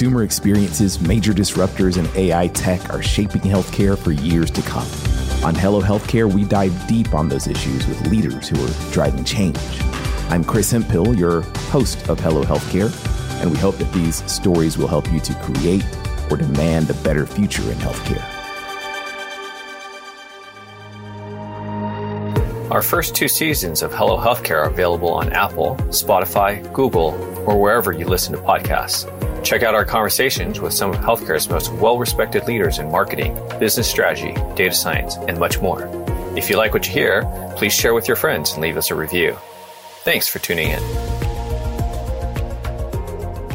consumer experiences, major disruptors, and AI tech are shaping healthcare for years to come. On Hello Healthcare, we dive deep on those issues with leaders who are driving change. I'm Chris Hemphill, your host of Hello Healthcare, and we hope that these stories will help you to create or demand a better future in healthcare. Our first two seasons of Hello Healthcare are available on Apple, Spotify, Google, or wherever you listen to podcasts. Check out our conversations with some of healthcare's most well respected leaders in marketing, business strategy, data science, and much more. If you like what you hear, please share with your friends and leave us a review. Thanks for tuning in.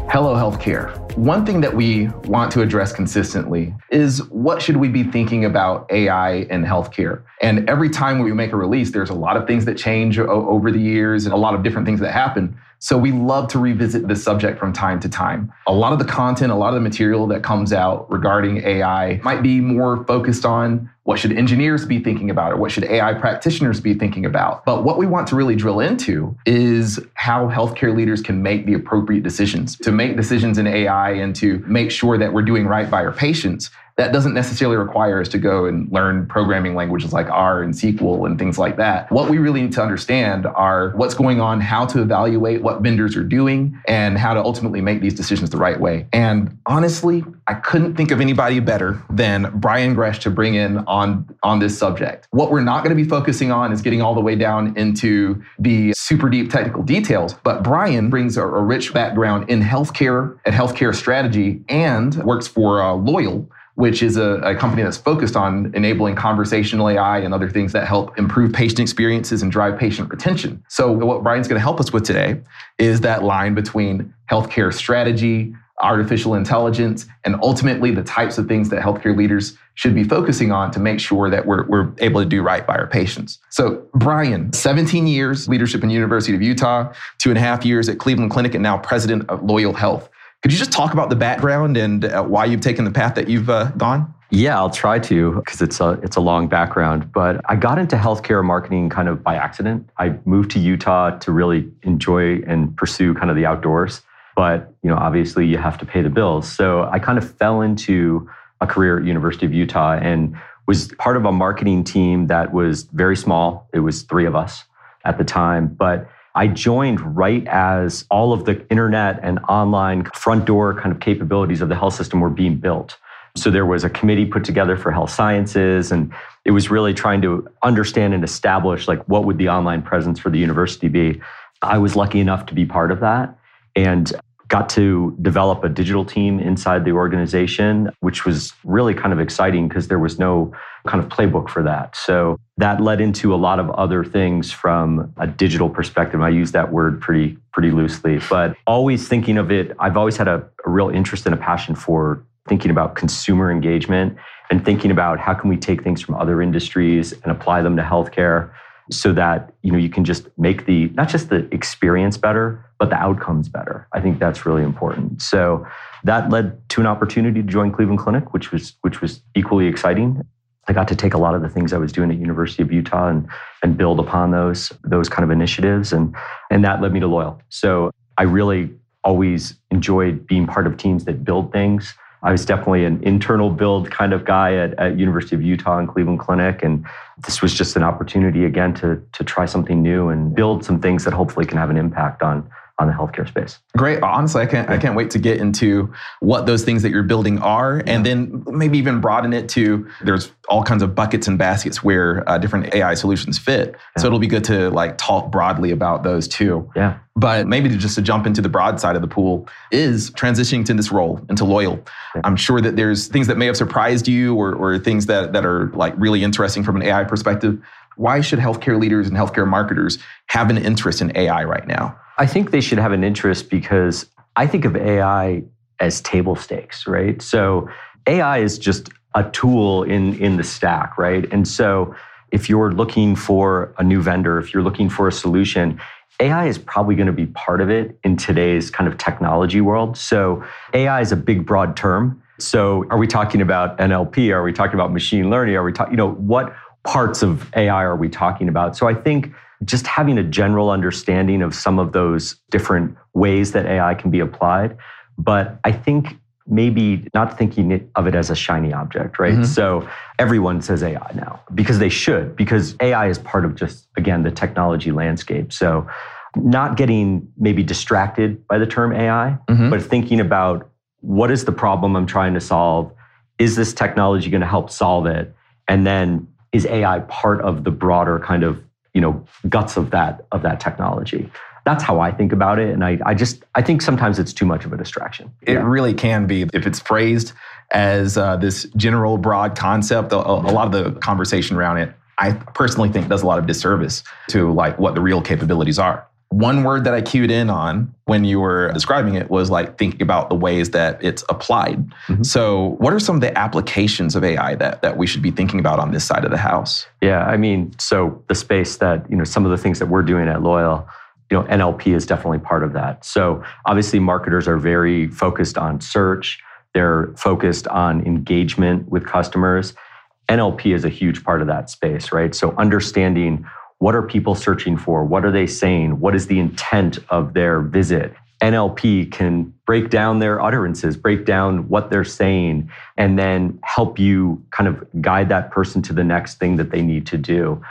Hello, healthcare. One thing that we want to address consistently is what should we be thinking about AI in healthcare? And every time we make a release, there's a lot of things that change over the years and a lot of different things that happen. So we love to revisit this subject from time to time. A lot of the content, a lot of the material that comes out regarding AI might be more focused on what should engineers be thinking about or what should AI practitioners be thinking about. But what we want to really drill into is how healthcare leaders can make the appropriate decisions to make decisions in AI and to make sure that we're doing right by our patients that doesn't necessarily require us to go and learn programming languages like R and SQL and things like that. What we really need to understand are what's going on, how to evaluate what vendors are doing, and how to ultimately make these decisions the right way. And honestly, I couldn't think of anybody better than Brian Gresh to bring in on, on this subject. What we're not going to be focusing on is getting all the way down into the super deep technical details, but Brian brings a, a rich background in healthcare and healthcare strategy and works for uh, Loyal, which is a, a, company that's focused on enabling conversational AI and other things that help improve patient experiences and drive patient retention. So, what Brian's going to help us with today is that line between healthcare strategy, artificial intelligence, and ultimately the types of things that healthcare leaders should be focusing on to make sure that we're, we're able to do right by our patients. So, Brian, 17 years leadership in University of Utah, two and a half years at Cleveland Clinic, and now president of Loyal Health. Could you just talk about the background and uh, why you've taken the path that you've uh, gone? Yeah, I'll try to because it's a it's a long background. But I got into healthcare marketing kind of by accident. I moved to Utah to really enjoy and pursue kind of the outdoors. But you know, obviously, you have to pay the bills. So I kind of fell into a career at University of Utah and was part of a marketing team that was very small. It was three of us at the time, but I joined right as all of the internet and online front door kind of capabilities of the health system were being built. So there was a committee put together for health sciences and it was really trying to understand and establish like what would the online presence for the university be. I was lucky enough to be part of that and got to develop a digital team inside the organization, which was really kind of exciting because there was no kind of playbook for that. So that led into a lot of other things from a digital perspective. I use that word pretty pretty loosely, but always thinking of it, I've always had a, a real interest and a passion for thinking about consumer engagement and thinking about how can we take things from other industries and apply them to healthcare so that you know you can just make the not just the experience better but the outcomes better. I think that's really important. So that led to an opportunity to join cleveland clinic which was which was equally exciting. I got to take a lot of the things i was doing at university of utah and and build upon those those kind of initiatives and and that led me to loyal. So i really always enjoyed being part of teams that build things I was definitely an internal build kind of guy at, at University of Utah and Cleveland Clinic. And this was just an opportunity again to, to try something new and build some things that hopefully can have an impact on on the healthcare space. Great. Honestly, I can't I can't wait to get into what those things that you're building are, yeah. and then maybe even broaden it to there's all kinds of buckets and baskets where uh, different AI solutions fit. Yeah. So it'll be good to like talk broadly about those too. Yeah. But maybe to just to jump into the broad side of the pool is transitioning to this role into loyal. Yeah. I'm sure that there's things that may have surprised you or, or things that that are like really interesting from an AI perspective. Why should healthcare leaders and healthcare marketers have an interest in AI right now? I think they should have an interest because I think of AI as table stakes, right? So AI is just a tool in in the stack, right? And so if you're looking for a new vendor, if you're looking for a solution, AI is probably going to be part of it in today's kind of technology world. So AI is a big broad term. So are we talking about NLP? Are we talking about machine learning? Are we talking, you know, what parts of AI are we talking about? So I think just having a general understanding of some of those different ways that AI can be applied. But I think maybe not thinking of it as a shiny object, right? Mm-hmm. So everyone says AI now because they should, because AI is part of just, again, the technology landscape. So not getting maybe distracted by the term AI, mm-hmm. but thinking about what is the problem I'm trying to solve? Is this technology going to help solve it? And then is AI part of the broader kind of you know guts of that of that technology? That's how I think about it, and I, I just I think sometimes it's too much of a distraction. It yeah. really can be if it's phrased as uh, this general broad concept. A, a lot of the conversation around it, I personally think, does a lot of disservice to like what the real capabilities are. One word that I cued in on when you were describing it was like thinking about the ways that it's applied. Mm-hmm. So, what are some of the applications of AI that, that we should be thinking about on this side of the house? Yeah, I mean, so the space that, you know, some of the things that we're doing at Loyal, you know, NLP is definitely part of that. So, obviously, marketers are very focused on search, they're focused on engagement with customers. NLP is a huge part of that space, right? So, understanding what are people searching for? What are they saying? What is the intent of their visit? NLP can break down their utterances, break down what they're saying, and then help you kind of guide that person to the next thing that they need to do.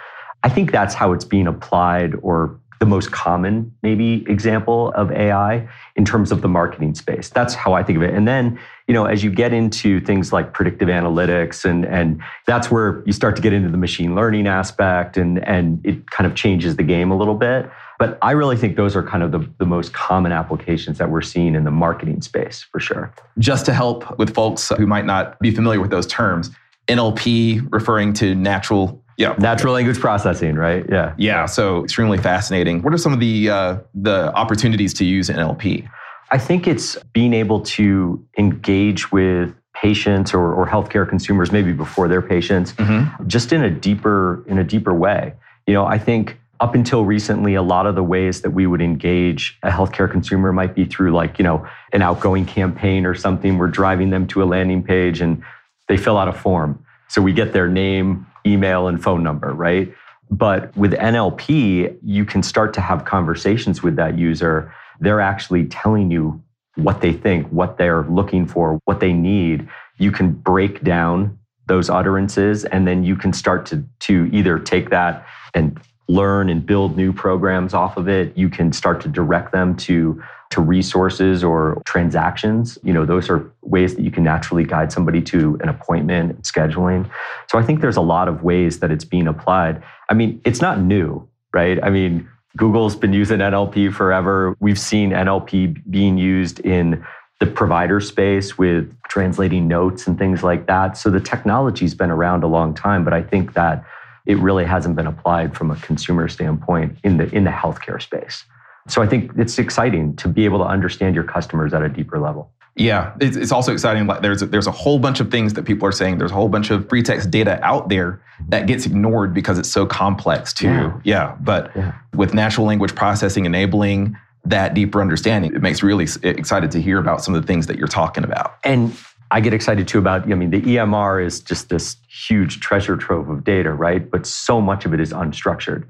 I think that's how it's being applied or the most common maybe example of AI in terms of the marketing space. That's how I think of it. And then, you know, as you get into things like predictive analytics and and that's where you start to get into the machine learning aspect and and it kind of changes the game a little bit. But I really think those are kind of the, the most common applications that we're seeing in the marketing space for sure. Just to help with folks who might not be familiar with those terms, NLP referring to natural yeah. Natural language processing, right? Yeah. Yeah. So extremely fascinating. What are some of the uh, the opportunities to use NLP? I think it's being able to engage with patients or, or healthcare consumers maybe before their patients mm-hmm. just in a deeper in a deeper way. You know, I think up until recently, a lot of the ways that we would engage a healthcare consumer might be through like, you know, an outgoing campaign or something. We're driving them to a landing page and they fill out a form. So we get their name, email, and phone number, right? But with NLP, you can start to have conversations with that user. They're actually telling you what they think, what they're looking for, what they need. You can break down those utterances and then you can start to, to either take that and learn and build new programs off of it. You can start to direct them to to resources or transactions. You know, those are ways that you can naturally guide somebody to an appointment, scheduling. So I think there's a lot of ways that it's being applied. I mean, it's not new, right? I mean, Google's been using NLP forever. We've seen NLP being used in the provider space with translating notes and things like that. So the technology's been around a long time, but I think that it really hasn't been applied from a consumer standpoint in the in the healthcare space. So I think it's exciting to be able to understand your customers at a deeper level. Yeah, it's, also exciting. There's a, there's a whole bunch of things that people are saying. There's a whole bunch of free text data out there that gets ignored because it's so complex too. Yeah, yeah but yeah. with natural language processing enabling that deeper understanding, it makes really excited to hear about some of the things that you're talking about. And I get excited too about, I mean, the EMR is just this huge treasure trove of data, right? But so much of it is unstructured.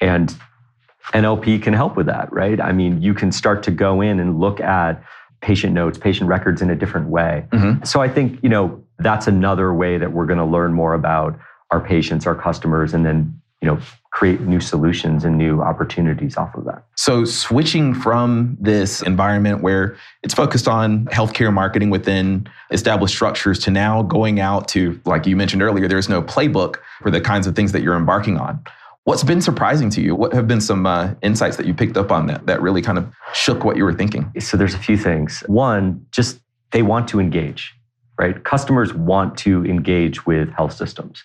And NLP can help with that, right? I mean, you can start to go in and look at patient notes, patient records in a different way. Mm-hmm. So I think, you know, that's another way that we're going to learn more about our patients, our customers, and then, you know, create new solutions and new opportunities off of that. So switching from this environment where it's focused on healthcare marketing within established structures to now going out to, like you mentioned earlier, there's no playbook for the kinds of things that you're embarking on. What's been surprising to you? What have been some uh, insights that you picked up on that that really kind of shook what you were thinking? So there's a few things. One, just they want to engage, right? Customers want to engage with health systems.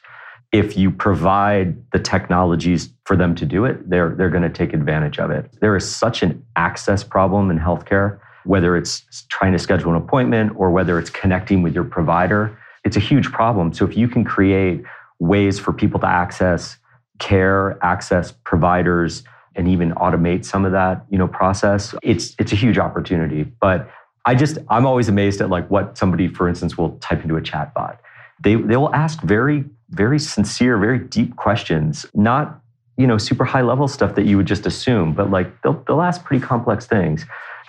If you provide the technologies for them to do it, they're they're going to take advantage of it. There is such an access problem in healthcare, whether it's trying to schedule an appointment or whether it's connecting with your provider. It's a huge problem. So if you can create ways for people to access care, access providers, and even automate some of that, you know, process, it's it's a huge opportunity. But I just I'm always amazed at like what somebody, for instance, will type into a chat bot. They they will ask very, very sincere, very deep questions, not you know, super high level stuff that you would just assume, but like they'll they'll ask pretty complex things.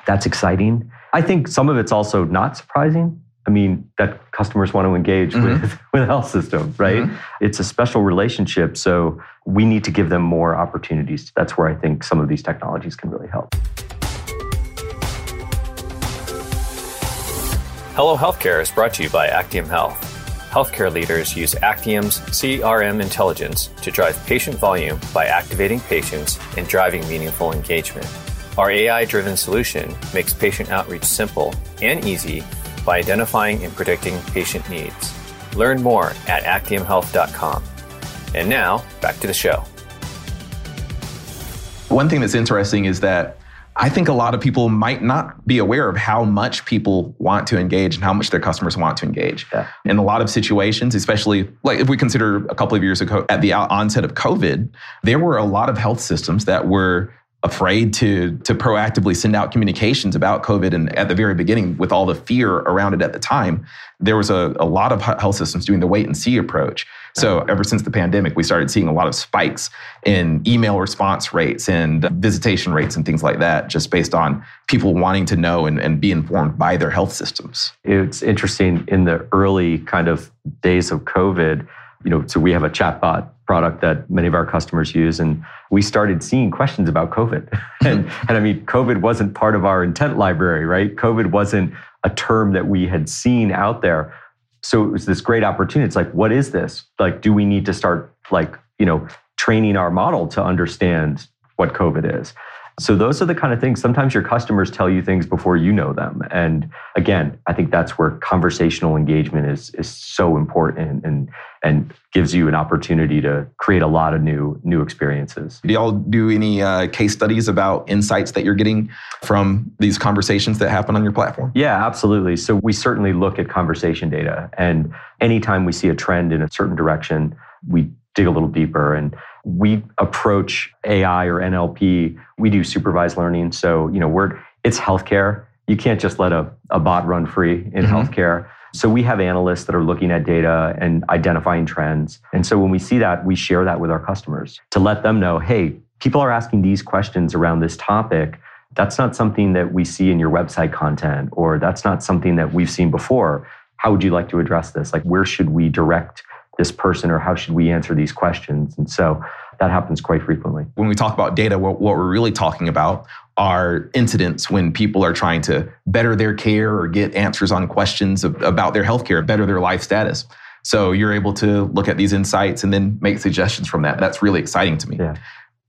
That's exciting. I think some of it's also not surprising I mean, that customers want to engage mm-hmm. with, with health system, right? Mm-hmm. It's a special relationship. So we need to give them more opportunities. That's where I think some of these technologies can really help. Hello Healthcare is brought to you by Actium Health. Healthcare leaders use Actium's CRM intelligence to drive patient volume by activating patients and driving meaningful engagement. Our AI driven solution makes patient outreach simple and easy by identifying and predicting patient needs. Learn more at actiumhealth.com. And now, back to the show. One thing that's interesting is that I think a lot of people might not be aware of how much people want to engage and how much their customers want to engage. Yeah. In a lot of situations, especially like if we consider a couple of years ago at the onset of COVID, there were a lot of health systems that were afraid to to proactively send out communications about COVID. And at the very beginning, with all the fear around it at the time, there was a, a lot of health systems doing the wait and see approach. So ever since the pandemic, we started seeing a lot of spikes in email response rates and visitation rates and things like that, just based on people wanting to know and, and be informed by their health systems. It's interesting in the early kind of days of COVID, you know, so we have a chatbot product that many of our customers use. And we started seeing questions about COVID. and, and I mean, COVID wasn't part of our intent library, right? COVID wasn't a term that we had seen out there. So it was this great opportunity. It's like, what is this? Like, do we need to start like, you know, training our model to understand what COVID is? So those are the kind of things. Sometimes your customers tell you things before you know them. And again, I think that's where conversational engagement is is so important and and gives you an opportunity to create a lot of new new experiences. Do y'all do any uh, case studies about insights that you're getting from these conversations that happen on your platform? Yeah, absolutely. So we certainly look at conversation data, and anytime we see a trend in a certain direction, we dig a little deeper and we approach AI or NLP, we do supervised learning. So, you know, we're it's healthcare. You can't just let a, a bot run free in mm-hmm. healthcare. So we have analysts that are looking at data and identifying trends. And so when we see that, we share that with our customers to let them know, hey, people are asking these questions around this topic. That's not something that we see in your website content, or that's not something that we've seen before. How would you like to address this? Like, where should we direct this person or how should we answer these questions? And so that happens quite frequently. When we talk about data, what, what we're really talking about are incidents when people are trying to better their care or get answers on questions of, about their healthcare, better their life status. So you're able to look at these insights and then make suggestions from that. That's really exciting to me. Yeah.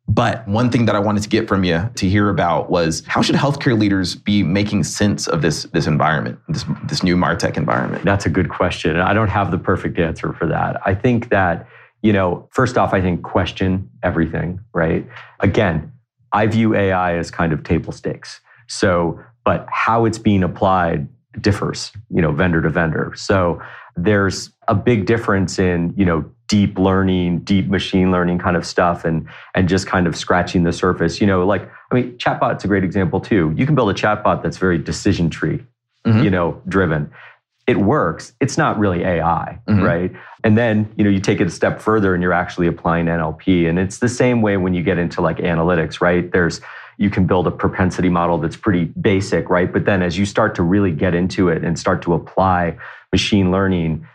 But one thing that I wanted to get from you to hear about was how should healthcare leaders be making sense of this this environment, this this new martech environment? That's a good question. And I don't have the perfect answer for that. I think that you know, first off, I think question everything. Right? Again, I view AI as kind of table stakes. So, but how it's being applied differs, you know, vendor to vendor. So there's a big difference in, you know, deep learning, deep machine learning kind of stuff and and just kind of scratching the surface. You know, like I mean, chatbot's a great example too. You can build a chatbot that's very decision tree, mm-hmm. you know, driven. It works. It's not really AI, mm-hmm. right? And then, you know, you take it a step further and you're actually applying NLP. And it's the same way when you get into like analytics, right? There's you can build a propensity model that's pretty basic, right? But then as you start to really get into it and start to apply machine learning,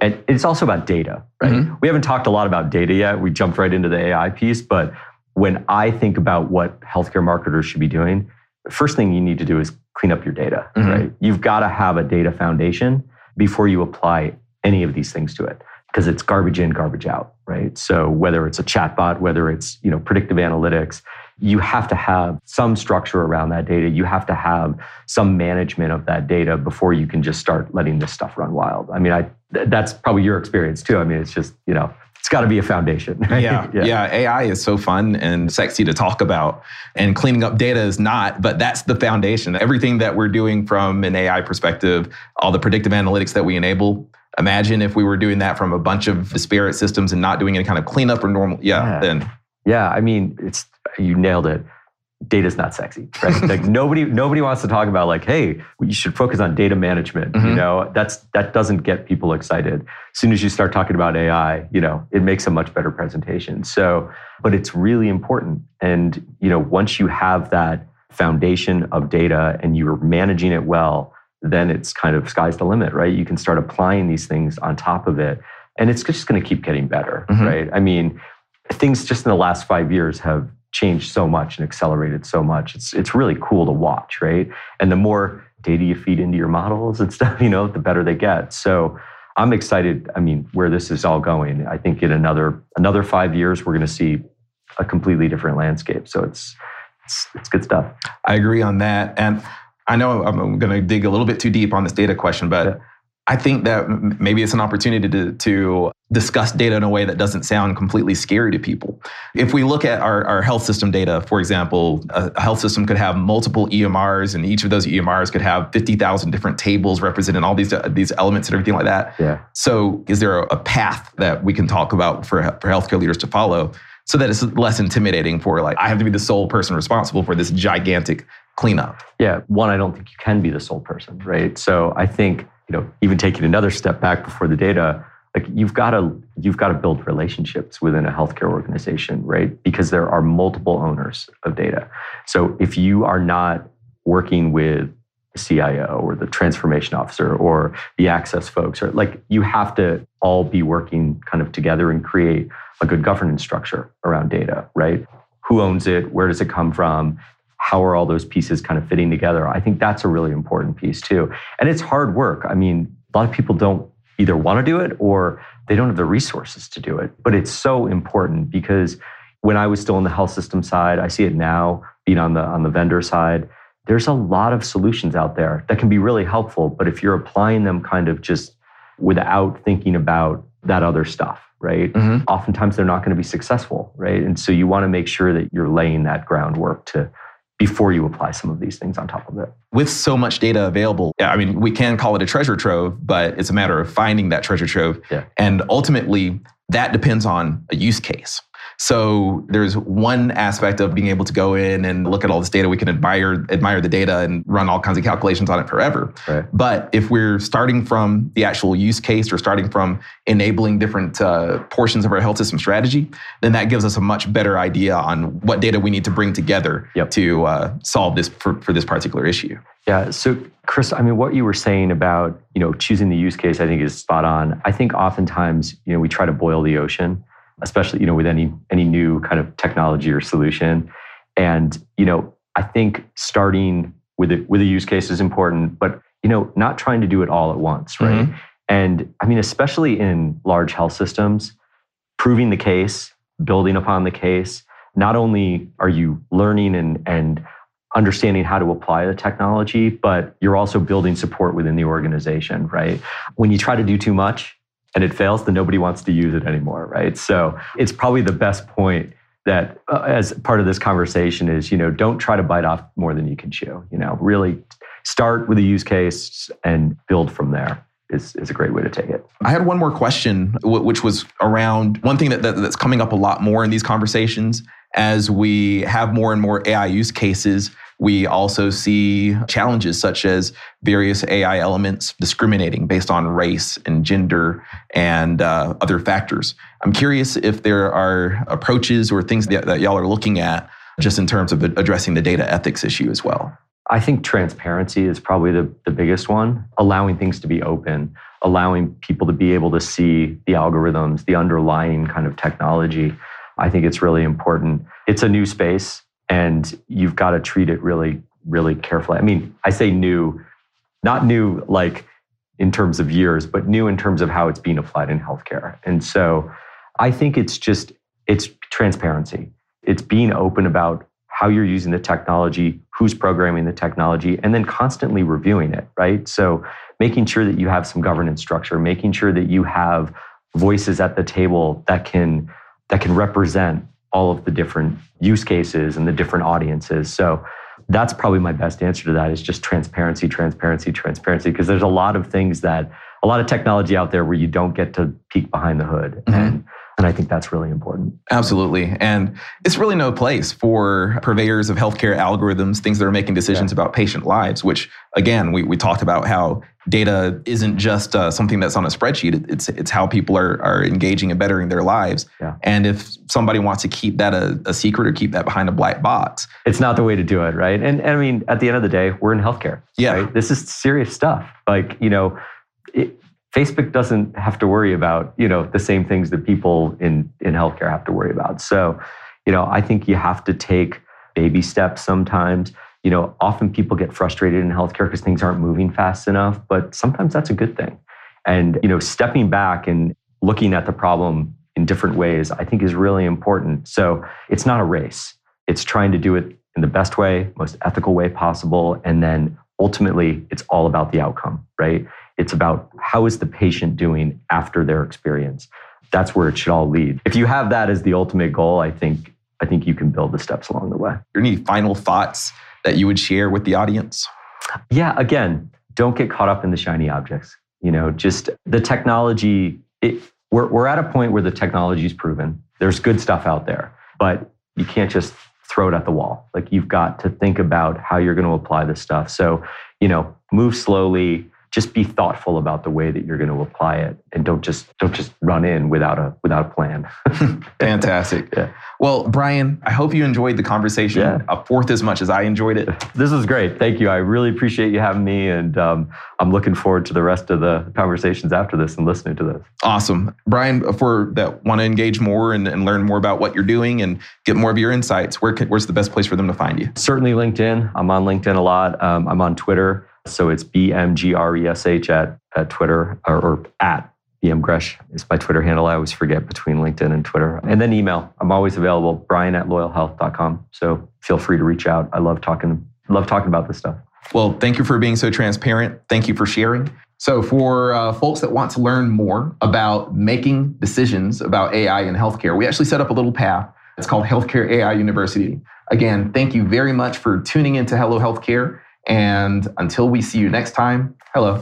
and it's also about data, right? Mm-hmm. We haven't talked a lot about data yet. We jumped right into the AI piece, but when I think about what healthcare marketers should be doing, the first thing you need to do is clean up your data, mm-hmm. right? You've got to have a data foundation before you apply any of these things to it because it's garbage in, garbage out, right? So whether it's a chatbot, whether it's, you know, predictive analytics, you have to have some structure around that data. You have to have some management of that data before you can just start letting this stuff run wild. I mean, I that's probably your experience too. I mean, it's just, you know, it's got to be a foundation. Right? Yeah, yeah. Yeah. AI is so fun and sexy to talk about. And cleaning up data is not, but that's the foundation. Everything that we're doing from an AI perspective, all the predictive analytics that we enable, imagine if we were doing that from a bunch of disparate systems and not doing any kind of cleanup or normal. Yeah, yeah. then yeah, I mean, it's you nailed it. Data's not sexy, right? like nobody nobody wants to talk about like, hey, you should focus on data management. Mm-hmm. You know, that's that doesn't get people excited. As soon as you start talking about AI, you know, it makes a much better presentation. So, but it's really important. And you know, once you have that foundation of data and you're managing it well, then it's kind of sky's the limit, right? You can start applying these things on top of it. And it's just going to keep getting better, mm-hmm. right? I mean, things just in the last five years have changed so much and accelerated so much. It's it's really cool to watch, right? And the more data you feed into your models and stuff, you know, the better they get. So I'm excited. I mean, where this is all going. I think in another another five years, we're going to see a completely different landscape. So it's it's, it's good stuff. I agree on that, and I know I'm going to dig a little bit too deep on this data question, but. Yeah. I think that maybe it's an opportunity to, to discuss data in a way that doesn't sound completely scary to people. If we look at our, our health system data, for example, a health system could have multiple EMRs, and each of those EMRs could have 50,000 different tables representing all these, these elements and everything like that. Yeah. So, is there a path that we can talk about for, for healthcare leaders to follow so that it's less intimidating for, like, I have to be the sole person responsible for this gigantic cleanup? Yeah. One, I don't think you can be the sole person, right? So, I think, you know, even taking another step back before the data, like you've got to you've got to build relationships within a healthcare organization right? Because there are multiple owners of data. So if you are not working with the cio or the transformation officer or the access folks or like you have to all be working kind of together and create a good governance structure around data right? Who owns it? Where does it come from how are all those pieces kind of fitting together i think that's a really important piece too and it's hard work i mean a lot of people don't either want to do it or they don't have the resources to do it. But it's so important because when I was still on the health system side, I see it now being on the on the vendor side. There's a lot of solutions out there that can be really helpful, but if you're applying them kind of just without thinking about that other stuff, right? Mm-hmm. Oftentimes they're not going to be successful, right? And so you want to make sure that you're laying that groundwork to before you apply some of these things on top of it. With so much data available, I mean, we can call it a treasure trove, but it's a matter of finding that treasure trove. Yeah. And ultimately, that depends on a use case. So there's one aspect of being able to go in and look at all this data. We can admire admire the data and run all kinds of calculations on it forever. Right. But if we're starting from the actual use case or starting from enabling different uh, portions of our health system strategy, then that gives us a much better idea on what data we need to bring together yep. to uh, solve this for, for this particular issue. Yeah. So, Chris, I mean, what you were saying about you know choosing the use case, I think is spot on. I think oftentimes you know we try to boil the ocean especially you know with any any new kind of technology or solution. And you know, I think starting with it with a use case is important, but you know, not trying to do it all at once, right? Mm-hmm. And I mean, especially in large health systems, proving the case, building upon the case. Not only are you learning and and understanding how to apply the technology, but you're also building support within the organization, right? When you try to do too much, and it fails, then nobody wants to use it anymore, right? So it's probably the best point that uh, as part of this conversation is, you know, don't try to bite off more than you can chew. You know, really start with a use case and build from there. Is, is a great way to take it. I had one more question, which was around one thing that, that, that's coming up a lot more in these conversations as we have more and more AI use cases we also see challenges such as various AI elements discriminating based on race and gender and uh, other factors. I'm curious if there are approaches or things that, that y'all are looking at just in terms of addressing the data ethics issue as well. I think transparency is probably the, the biggest one, allowing things to be open, allowing people to be able to see the algorithms, the underlying kind of technology. I think it's really important. It's a new space and you've got to treat it really, really carefully. I mean, I say new, not new like in terms of years, but new in terms of how it's being applied in healthcare. And so I think it's just, it's transparency. It's being open about how you're using the technology, who's programming the technology, and then constantly reviewing it, right? So making sure that you have some governance structure, making sure that you have voices at the table that can that can represent all of the different use cases and the different audiences. So that's probably my best answer to that is just transparency, transparency, transparency. Because there's a lot of things that a lot of technology out there where you don't get to peek behind the hood. Mm-hmm. And and I think that's really important. Absolutely. And it's really no place for purveyors of healthcare algorithms, things that are making decisions yeah. about patient lives, which again, we, we talked about how data isn't just uh, something that's on a spreadsheet. It's it's how people are are engaging and bettering their lives. Yeah. And if somebody wants to keep that a, a secret or keep that behind a black box, it's not the way to do it, right? And, and I mean, at the end of the day, we're in healthcare. Yeah. Right? This is serious stuff. Like you know, Facebook doesn't have to worry about you know the same things that people in in healthcare have to worry about. So, you know, I think you have to take baby steps sometimes. You know, often people get frustrated in healthcare because things aren't moving fast enough, but sometimes that's a good thing. And you know, stepping back and looking at the problem in different ways, I think is really important. So, it's not a race. It's trying to do it in the best way, most ethical way possible, and then ultimately it's all about the outcome, right? It's about how is the patient doing after their experience. That's where it should all lead. If you have that as the ultimate goal, I think I think you can build the steps along the way. Any final thoughts that you would share with the audience? Yeah, again, don't get caught up in the shiny objects. You know, just the technology. It, we're we're at a point where the technology is proven. There's good stuff out there, but you can't just throw it at the wall. Like you've got to think about how you're going to apply this stuff. So, you know, move slowly, just be thoughtful about the way that you're going to apply it and don't just don't just run in without a without a plan. Fantastic. Yeah. well brian i hope you enjoyed the conversation. Yeah. a fourth as much as i enjoyed it. This was great. Thank you. I really appreciate you having me and um, i'm looking forward to the rest of the conversations after this and listening to this. Awesome. Brian for that want to engage more and, and, learn more about what you're doing and get more of your insights where where's the best place for them to find you? Certainly linkedin. I'm on linkedin a lot. Um, i'm on twitter so it's BMGRESH at, at Twitter or, or at BMGresh is my Twitter handle. I always forget between LinkedIn and Twitter. And then email. I'm always available, brian at loyalhealth.com. So feel free to reach out. I love talking, love talking about this stuff. Well, thank you for being so transparent. Thank you for sharing. So, for uh, folks that want to learn more about making decisions about AI in healthcare, we actually set up a little path. It's called Healthcare AI University. Again, thank you very much for tuning into Hello Healthcare. And until we see you next time, hello.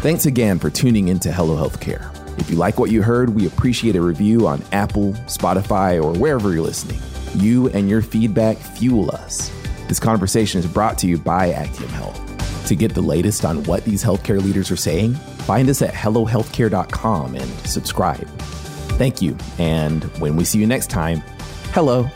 Thanks again for tuning into Hello Healthcare. If you like what you heard, we appreciate a review on Apple, Spotify, or wherever you're listening. You and your feedback fuel us. This conversation is brought to you by Actium Health. To get the latest on what these healthcare leaders are saying, find us at HelloHealthcare.com and subscribe. Thank you. And when we see you next time, hello.